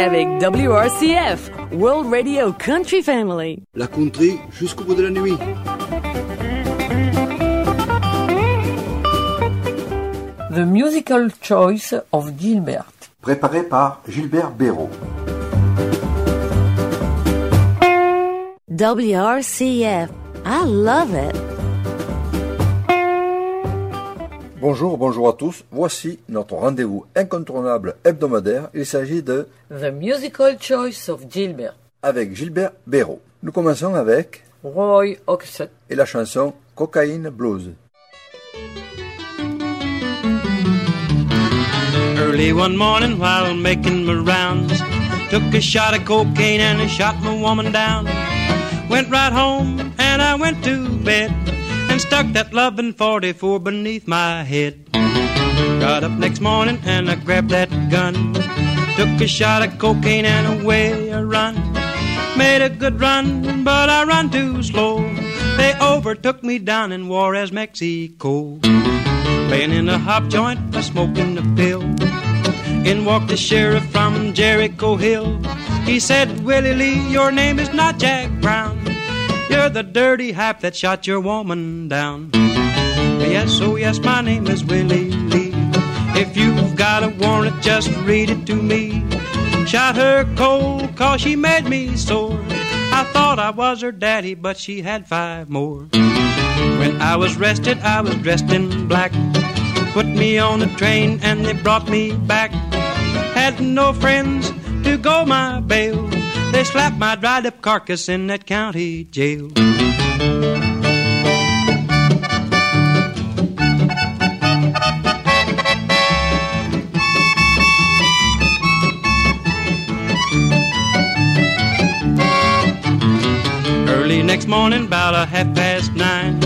avec WRCF, World Radio Country Family. La country jusqu'au bout de la nuit. The Musical Choice of Gilbert. Préparé par Gilbert Béraud. WRCF. I love it. Bonjour, bonjour à tous. Voici notre rendez-vous incontournable hebdomadaire. Il s'agit de The Musical Choice of Gilbert. avec Gilbert Béraud. Nous commençons avec Roy Oxett. et la chanson Cocaine Blues. Early one morning while making my rounds, took a shot of cocaine and I shot my woman down. Went right home and I went to bed and stuck that loving 44 beneath my head. Got up next morning and I grabbed that gun. Took a shot of cocaine and away I run. Made a good run, but I run too slow. They overtook me down in Juarez, Mexico. Laying in a hop joint, a smoking a pill. In walked the sheriff from Jericho Hill. He said, Willie Lee, your name is not Jack Brown. You're the dirty hype that shot your woman down. Yes, oh yes, my name is Willie Lee. If you've got a warrant, just read it to me. Shot her cold cause she made me sore. I thought I was her daddy, but she had five more. When I was rested, I was dressed in black. Put me on a train and they brought me back. Had no friends to go my bail. They slapped my dried up carcass in that county jail. Early next morning, about a half past nine,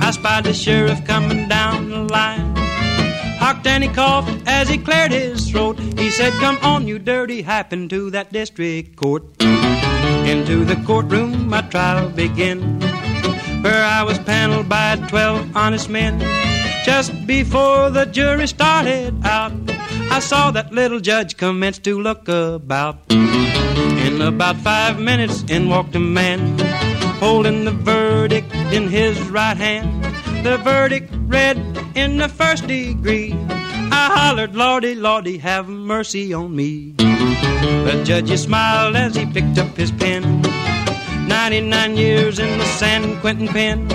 I spied the sheriff coming down the line. And he coughed as he cleared his throat. He said, Come on, you dirty hype, into that district court. Into the courtroom, my trial began, where I was paneled by twelve honest men. Just before the jury started out, I saw that little judge commence to look about. In about five minutes, in walked a man, holding the verdict in his right hand. The verdict read in the first degree. I hollered, Lordy, Lordy, have mercy on me. The judge smiled as he picked up his pen. 99 years in the San Quentin pen.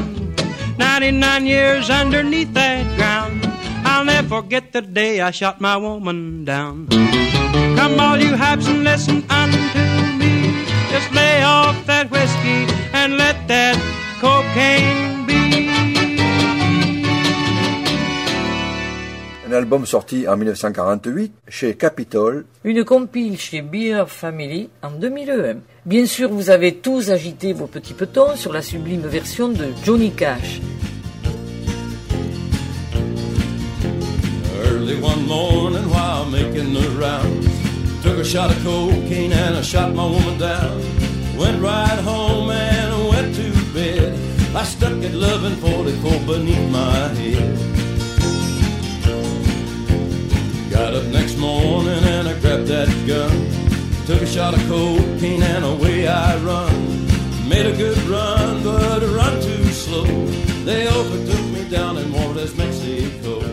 99 years underneath that ground. I'll never forget the day I shot my woman down. Come all you hypes and listen unto me. Just lay off that whiskey and let that cocaine Un album sorti en 1948 chez Capitol. Une compile chez Beer Family en 2001. Bien sûr, vous avez tous agité vos petits petons sur la sublime version de Johnny Cash. Early one morning while making the rounds, took a shot of cocaine and I shot my woman down. Went right home and went to bed. I stuck at 1144 beneath my head. Got up next morning and I grabbed that gun. Took a shot of cocaine and away I run. Made a good run, but a run too slow. They overtook me down in Juarez, Mexico.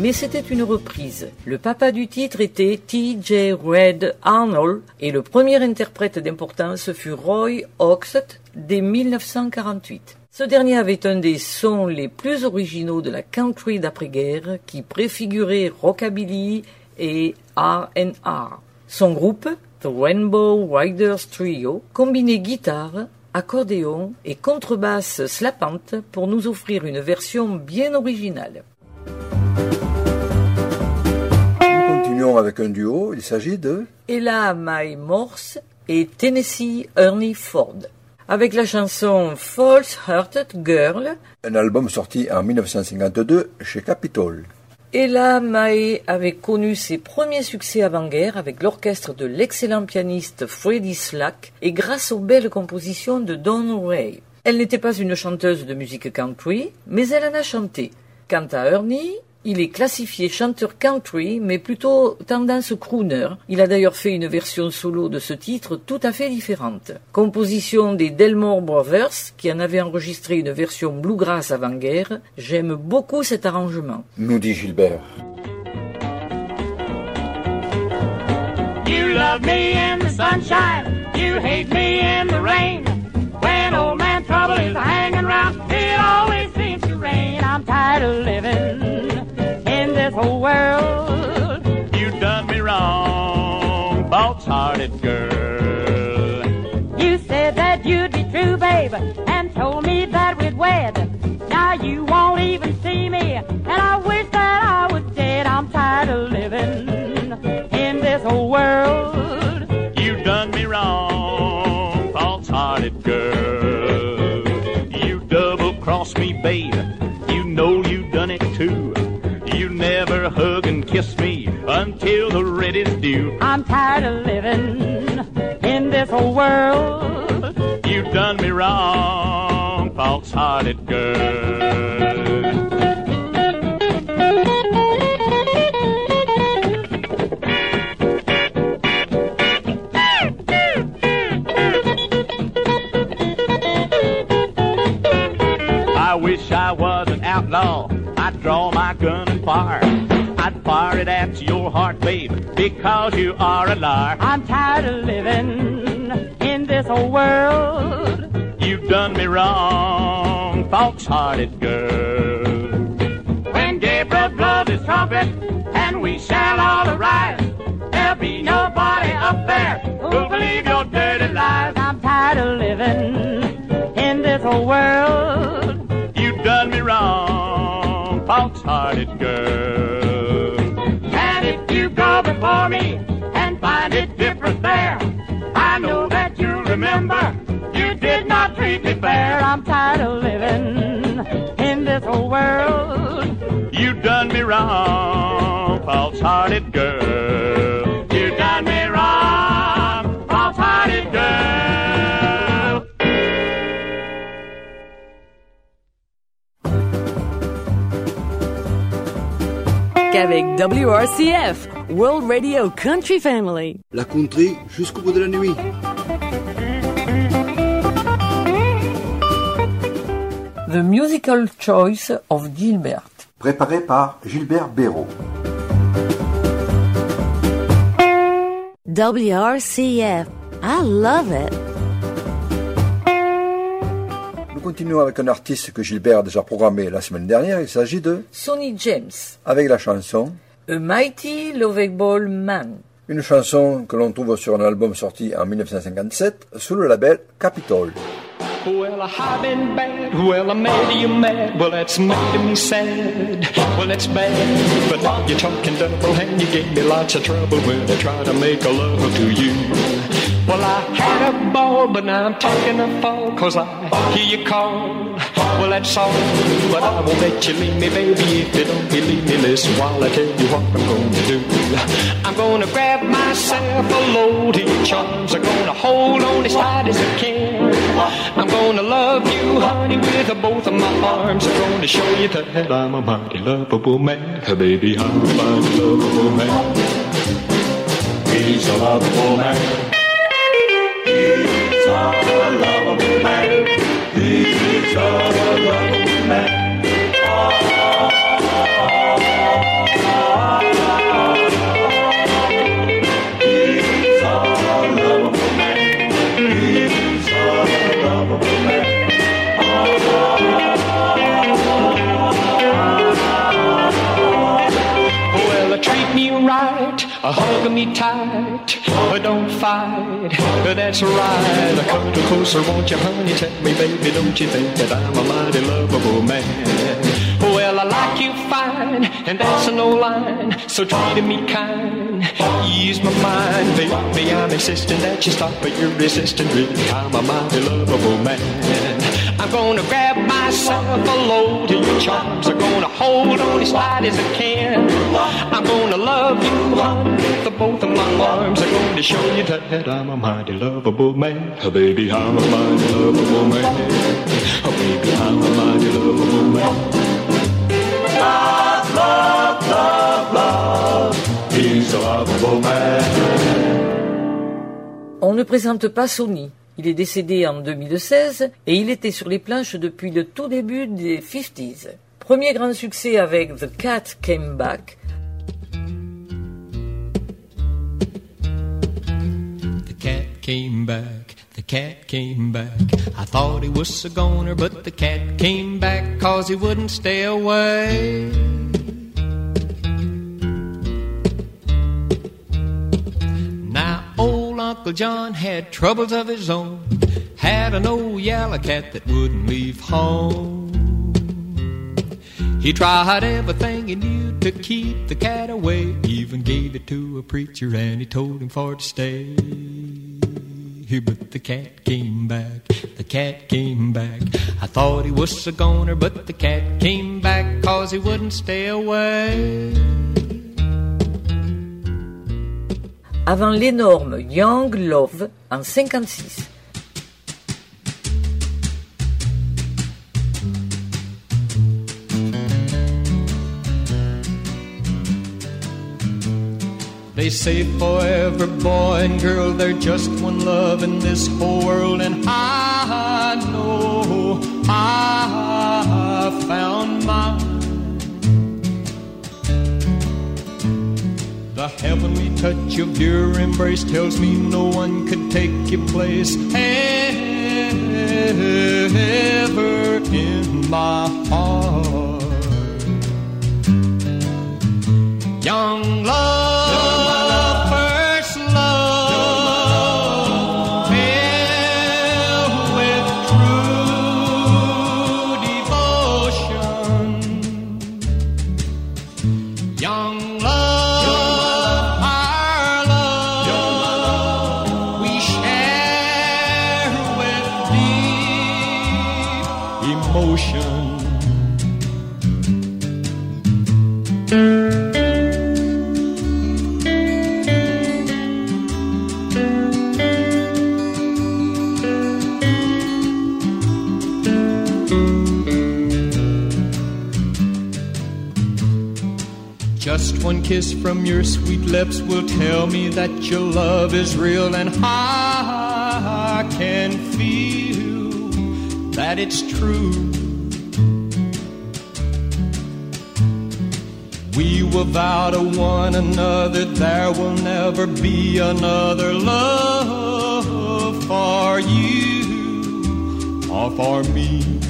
Mais c'était une reprise. Le papa du titre était T.J. Red Arnold et le premier interprète d'importance fut Roy Oxett dès 1948. Ce dernier avait un des sons les plus originaux de la country d'après-guerre qui préfigurait rockabilly et R&R. Son groupe, The Rainbow Riders Trio, combinait guitare, accordéon et contrebasse slappante pour nous offrir une version bien originale. Nous continuons avec un duo. Il s'agit de Ella Mae Morse et Tennessee Ernie Ford. Avec la chanson False Hearted Girl, un album sorti en 1952 chez Capitol. Ella Mae avait connu ses premiers succès avant-guerre avec l'orchestre de l'excellent pianiste Freddie Slack et grâce aux belles compositions de Don Ray. Elle n'était pas une chanteuse de musique country, mais elle en a chanté. Quant à Ernie, Il est classifié chanteur country, mais plutôt tendance crooner. Il a d'ailleurs fait une version solo de ce titre tout à fait différente. Composition des Delmore Brothers, qui en avaient enregistré une version bluegrass avant-guerre. J'aime beaucoup cet arrangement. Nous dit Gilbert. You love me in the sunshine, you hate me in the rain. When old man trouble is hanging round, it always seems to rain. I'm tired of living in this whole world. You done me wrong, false-hearted girl. You said that you'd be true, babe, and told me that we'd wed. Now you won't even see me, and I wish that I was dead. I'm tired of living in this whole world. You done me wrong, false-hearted girl. You double-crossed me, babe. Never hug and kiss me until the red is due. I'm tired of living in this whole world. You've done me wrong, false-hearted girl. Because you are a liar. I'm tired of living in this old world. You've done me wrong, false-hearted girl. When Gabriel blows his trumpet and we shall all arise, there'll be nobody up there who'll believe your dirty lies. I'm tired of living in this old world. You've done me wrong, false-hearted girl. Before me and find it different there, I know that you'll remember you did not treat me fair. I'm tired of living in this old world. You done me wrong, false-hearted girl. Qu'avec WRCF, World Radio Country Family. La country jusqu'au bout de la nuit. The Musical Choice of Gilbert. Préparé par Gilbert Béraud. WRCF. I love it. Continuons avec un artiste que Gilbert a déjà programmé la semaine dernière. Il s'agit de, Sonny James. avec la chanson, A Mighty Lovable Man. une chanson que l'on trouve sur un album sorti en 1957 sous le label Capitol. Well, I've been bad. Well, I made you mad. Well, that's making me sad. Well, that's bad. But now you're talking double and you gave me lots of trouble when I try to make a love to you. Well, I had a ball, but now I'm taking a fall cause I hear you call. Well, that's all. But I won't let you leave me, baby, if you don't believe me. Listen while I tell you what I'm gonna do. I'm gonna grab myself a load of your charms. I'm gonna hold on as tight as I can. I'm gonna love you, honey, with both of my arms. I'm gonna show you that I'm a mighty lovable man. Baby, I'm a mighty lovable man. He's a lovable man. He's a lovable man. He's a lovable man. Me tight, don't fight. That's right. Come closer, won't you, honey? Tell me, baby, don't you think that I'm a mighty lovable man? Well, I like you fine, and that's no line. So treat me kind, ease my mind, baby. I'm insisting that you stop, but you're resisting. Really, I'm a mighty lovable man. gonna grab my sucker load till your charms are gonna hold on as tight as I can. I'm gonna love you with both of my arms. I'm gonna show you that I'm a mighty lovable man. Oh, baby, I'm a mighty lovable man. Oh, baby, I'm a mighty lovable man. Love, love, love, love. He's a lovable man. On ne présente pas Sony. Il est décédé en 2016 et il était sur les planches depuis le tout début des 50s. Premier grand succès avec The Cat Came Back. The cat came back, the cat came back. I thought he was a goner, but the cat came back cause he wouldn't stay away. Uncle John had troubles of his own, had an old yellow cat that wouldn't leave home. He tried everything he knew to keep the cat away, even gave it to a preacher and he told him for to stay. But the cat came back, the cat came back. I thought he was a goner, but the cat came back cause he wouldn't stay away. Avant l'énorme Young Love en 56. They say forever, boy and girl, they're just one love in this whole world, and I know I found mine. The heavenly touch of your embrace tells me no one could take your place ever in my heart. Young love, Just one kiss from your sweet lips will tell me that your love is real, and I can feel that it's true. We will vow to one another there will never be another love for you or for me.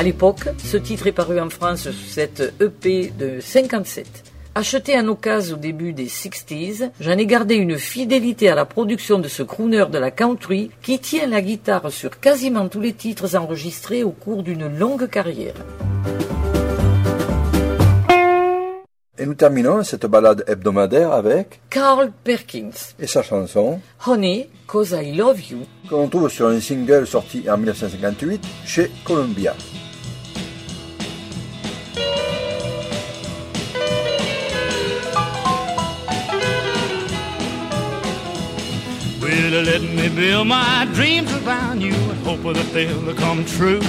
À l'époque, ce titre est paru en France sous cette EP de 57. Acheté en occasion au début des 60s, j'en ai gardé une fidélité à la production de ce crooner de la country qui tient la guitare sur quasiment tous les titres enregistrés au cours d'une longue carrière. Et nous terminons cette balade hebdomadaire avec Carl Perkins, et sa chanson Honey, Cause I Love You, que l'on trouve sur un single sorti en 1958 chez Columbia. Well, let me build my dreams around you and hope that they'll come true.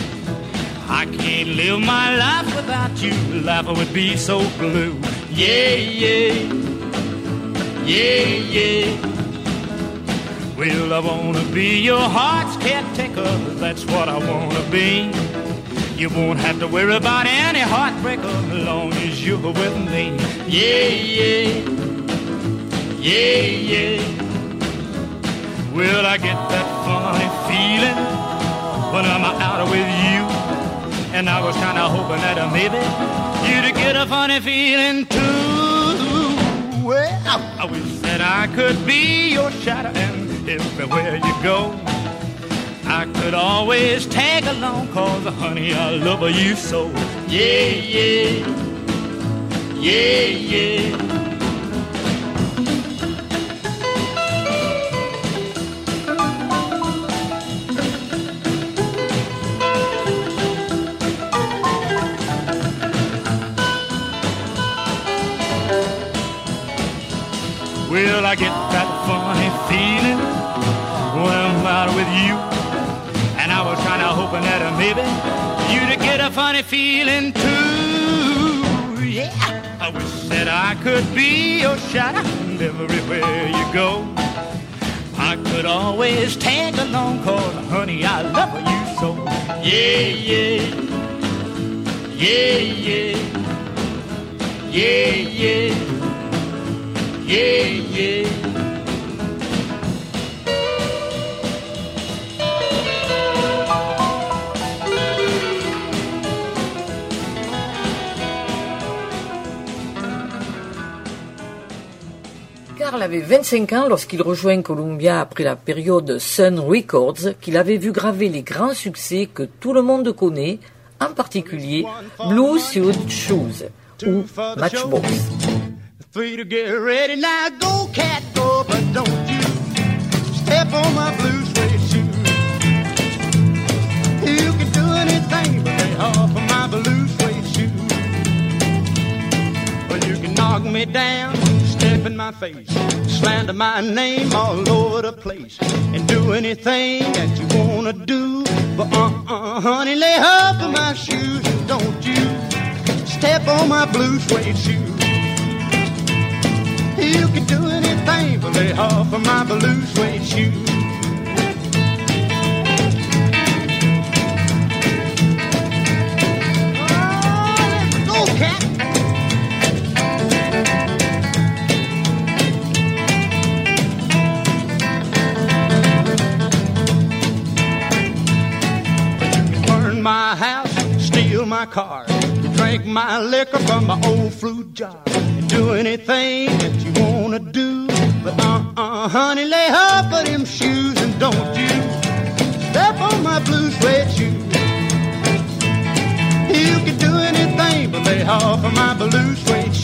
I can't live my life without you. Life would be so blue. Yeah, yeah. Yeah, yeah. Well, I wanna be your heart's caretaker. That's what I wanna be. You won't have to worry about any heartbreaker as long as you're with me. Yeah, yeah. Yeah, yeah. Well, I get that funny feeling when I'm out with you. And I was kinda hoping that maybe you'd get a funny feeling too. Well, I wish that I could be your shadow and everywhere you go. I could always tag along cause honey, I love you so. Yeah, yeah. Yeah, yeah. I get that funny feeling when I'm out with you. And I was kind of hoping that maybe you'd get a funny feeling too. Yeah, I wish that I could be your shadow everywhere you go. I could always tag along, cause honey, I love you so. Yeah, yeah. Yeah, yeah. Yeah, yeah. Carl avait 25 ans lorsqu'il rejoint Columbia après la période Sun Records, qu'il avait vu graver les grands succès que tout le monde connaît, en particulier Blue Suit Shoes ou Matchbox. Three to get ready now, go cat go, but don't you step on my blue suede shoe. You can do anything but lay off of my blue suede shoe. Well, you can knock me down, step in my face, slander my name all over the place, and do anything that you wanna do. But uh-uh, honey, lay off of my shoes, and don't you step on my blue suede shoe. You can do anything but lay off of my blue suede shoe. Oh, let's go, cat. My house, steal my car, drink my liquor from my old fruit jar, do anything that you wanna do. But uh-uh, honey, lay off of them shoes and don't you step on my blue suede shoe. You can do anything but lay off of my blue suede shoe.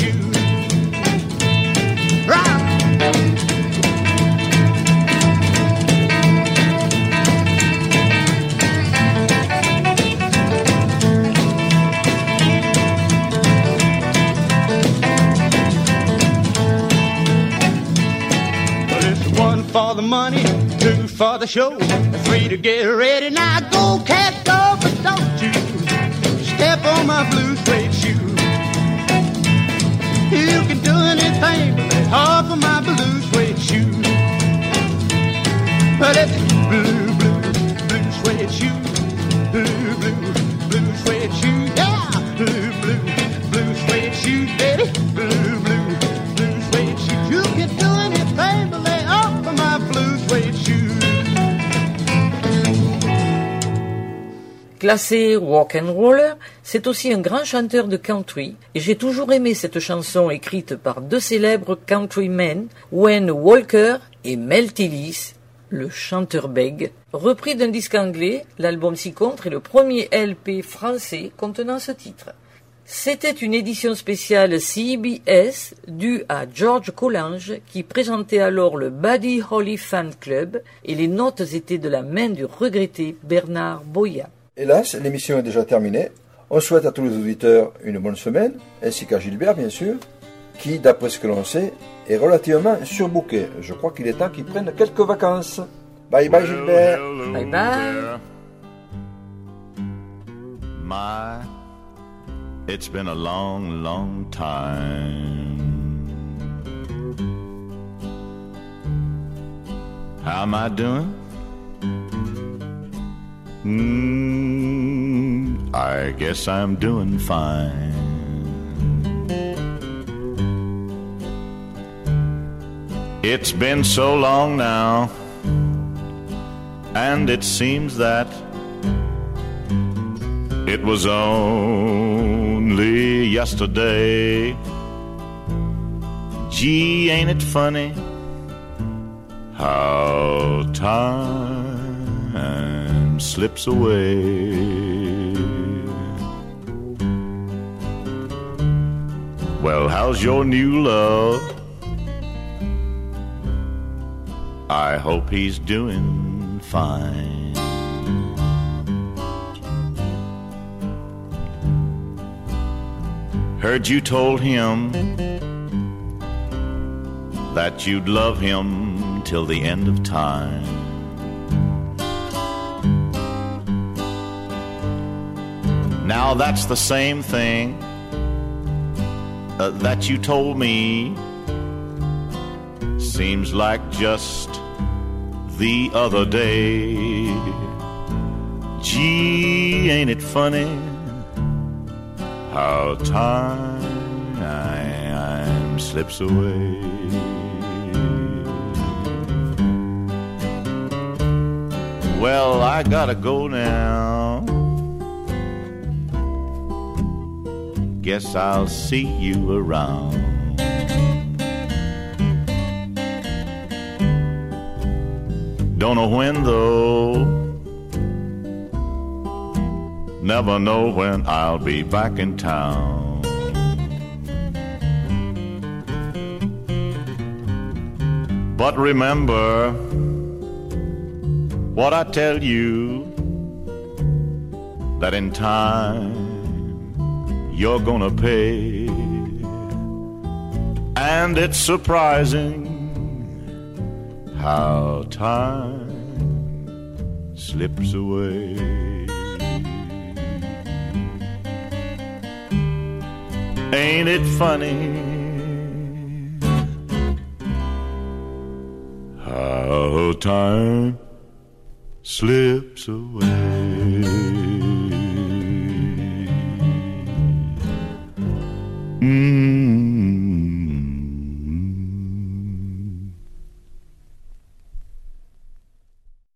For the money, two for the show, three to get ready. Now go, cat, go, but don't you step on my blue suede shoe. You can do anything but lay off of my blue suede shoe. But it's blue, blue, blue suede shoe. Blue, blue Classé rock and c'est aussi un grand chanteur de country et j'ai toujours aimé cette chanson écrite par deux célèbres countrymen, Wayne Walker et Mel Tillis, le chanteur bègue. Repris d'un disque anglais, l'album Ci contre est le premier LP français contenant ce titre. C'était une édition spéciale CBS due à George Collange qui présentait alors le Buddy Holly Fan Club et les notes étaient de la main du regretté Bernard Boya. Hélas, l'émission est déjà terminée. On souhaite à tous les auditeurs une bonne semaine, ainsi qu'à Gilbert, bien sûr, qui, d'après ce que l'on sait, est relativement surbooké. Je crois qu'il est temps qu'il prenne quelques vacances. Bye bye, Gilbert. Bye bye. My, it's been a long, long time. How am I doing? Mm, I guess I'm doing fine. It's been so long now, and it seems that it was only yesterday. Gee, ain't it funny how time slips away? Well, how's your new love? I hope he's doing fine. Heard you told him that you'd love him till the end of time. Now that's the same thing uh, that you told me. Seems like just the other day. Gee, ain't it funny how time slips away? Well, I gotta go now. Guess I'll see you around. Don't know when though. Never know when I'll be back in town. But remember what I tell you that in time you're gonna pay. And it's surprising how time slips away. Ain't it funny how time slips away? Mm.